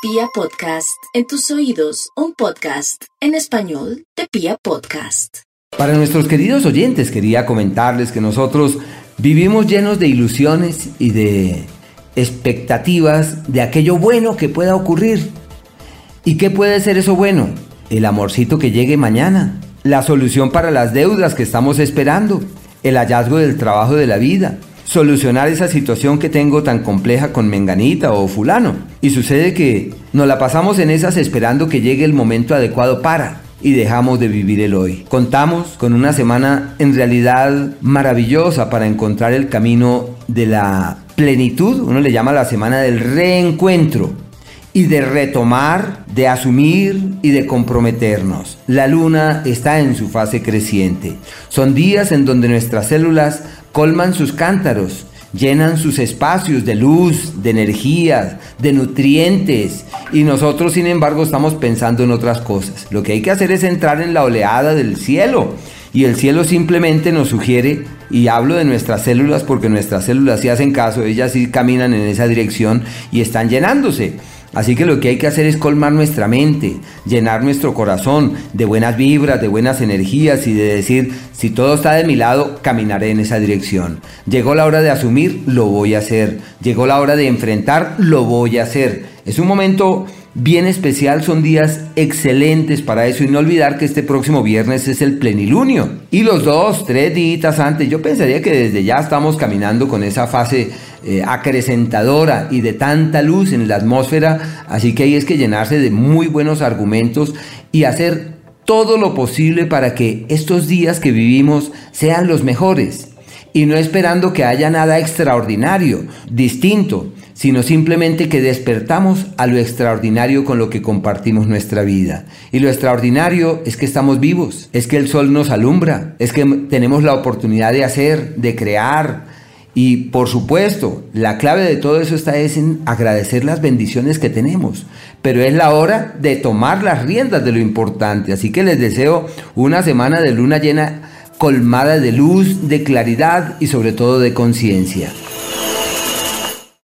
Pia Podcast, en tus oídos, un podcast en español de Pia Podcast. Para nuestros queridos oyentes quería comentarles que nosotros vivimos llenos de ilusiones y de expectativas de aquello bueno que pueda ocurrir. ¿Y qué puede ser eso bueno? El amorcito que llegue mañana, la solución para las deudas que estamos esperando, el hallazgo del trabajo de la vida, solucionar esa situación que tengo tan compleja con Menganita o fulano. Y sucede que nos la pasamos en esas esperando que llegue el momento adecuado para y dejamos de vivir el hoy. Contamos con una semana en realidad maravillosa para encontrar el camino de la plenitud, uno le llama la semana del reencuentro y de retomar, de asumir y de comprometernos. La luna está en su fase creciente. Son días en donde nuestras células colman sus cántaros, llenan sus espacios de luz, de energía, de nutrientes y nosotros sin embargo estamos pensando en otras cosas. Lo que hay que hacer es entrar en la oleada del cielo y el cielo simplemente nos sugiere, y hablo de nuestras células porque nuestras células sí hacen caso, ellas sí caminan en esa dirección y están llenándose. Así que lo que hay que hacer es colmar nuestra mente, llenar nuestro corazón de buenas vibras, de buenas energías y de decir, si todo está de mi lado, caminaré en esa dirección. Llegó la hora de asumir, lo voy a hacer. Llegó la hora de enfrentar, lo voy a hacer. Es un momento bien especial, son días excelentes para eso. Y no olvidar que este próximo viernes es el plenilunio. Y los dos, tres días antes, yo pensaría que desde ya estamos caminando con esa fase eh, acrecentadora y de tanta luz en la atmósfera, así que ahí es que llenarse de muy buenos argumentos y hacer todo lo posible para que estos días que vivimos sean los mejores. Y no esperando que haya nada extraordinario, distinto, sino simplemente que despertamos a lo extraordinario con lo que compartimos nuestra vida. Y lo extraordinario es que estamos vivos, es que el sol nos alumbra, es que tenemos la oportunidad de hacer, de crear, y por supuesto, la clave de todo eso está en agradecer las bendiciones que tenemos. Pero es la hora de tomar las riendas de lo importante. Así que les deseo una semana de luna llena colmada de luz, de claridad y sobre todo de conciencia.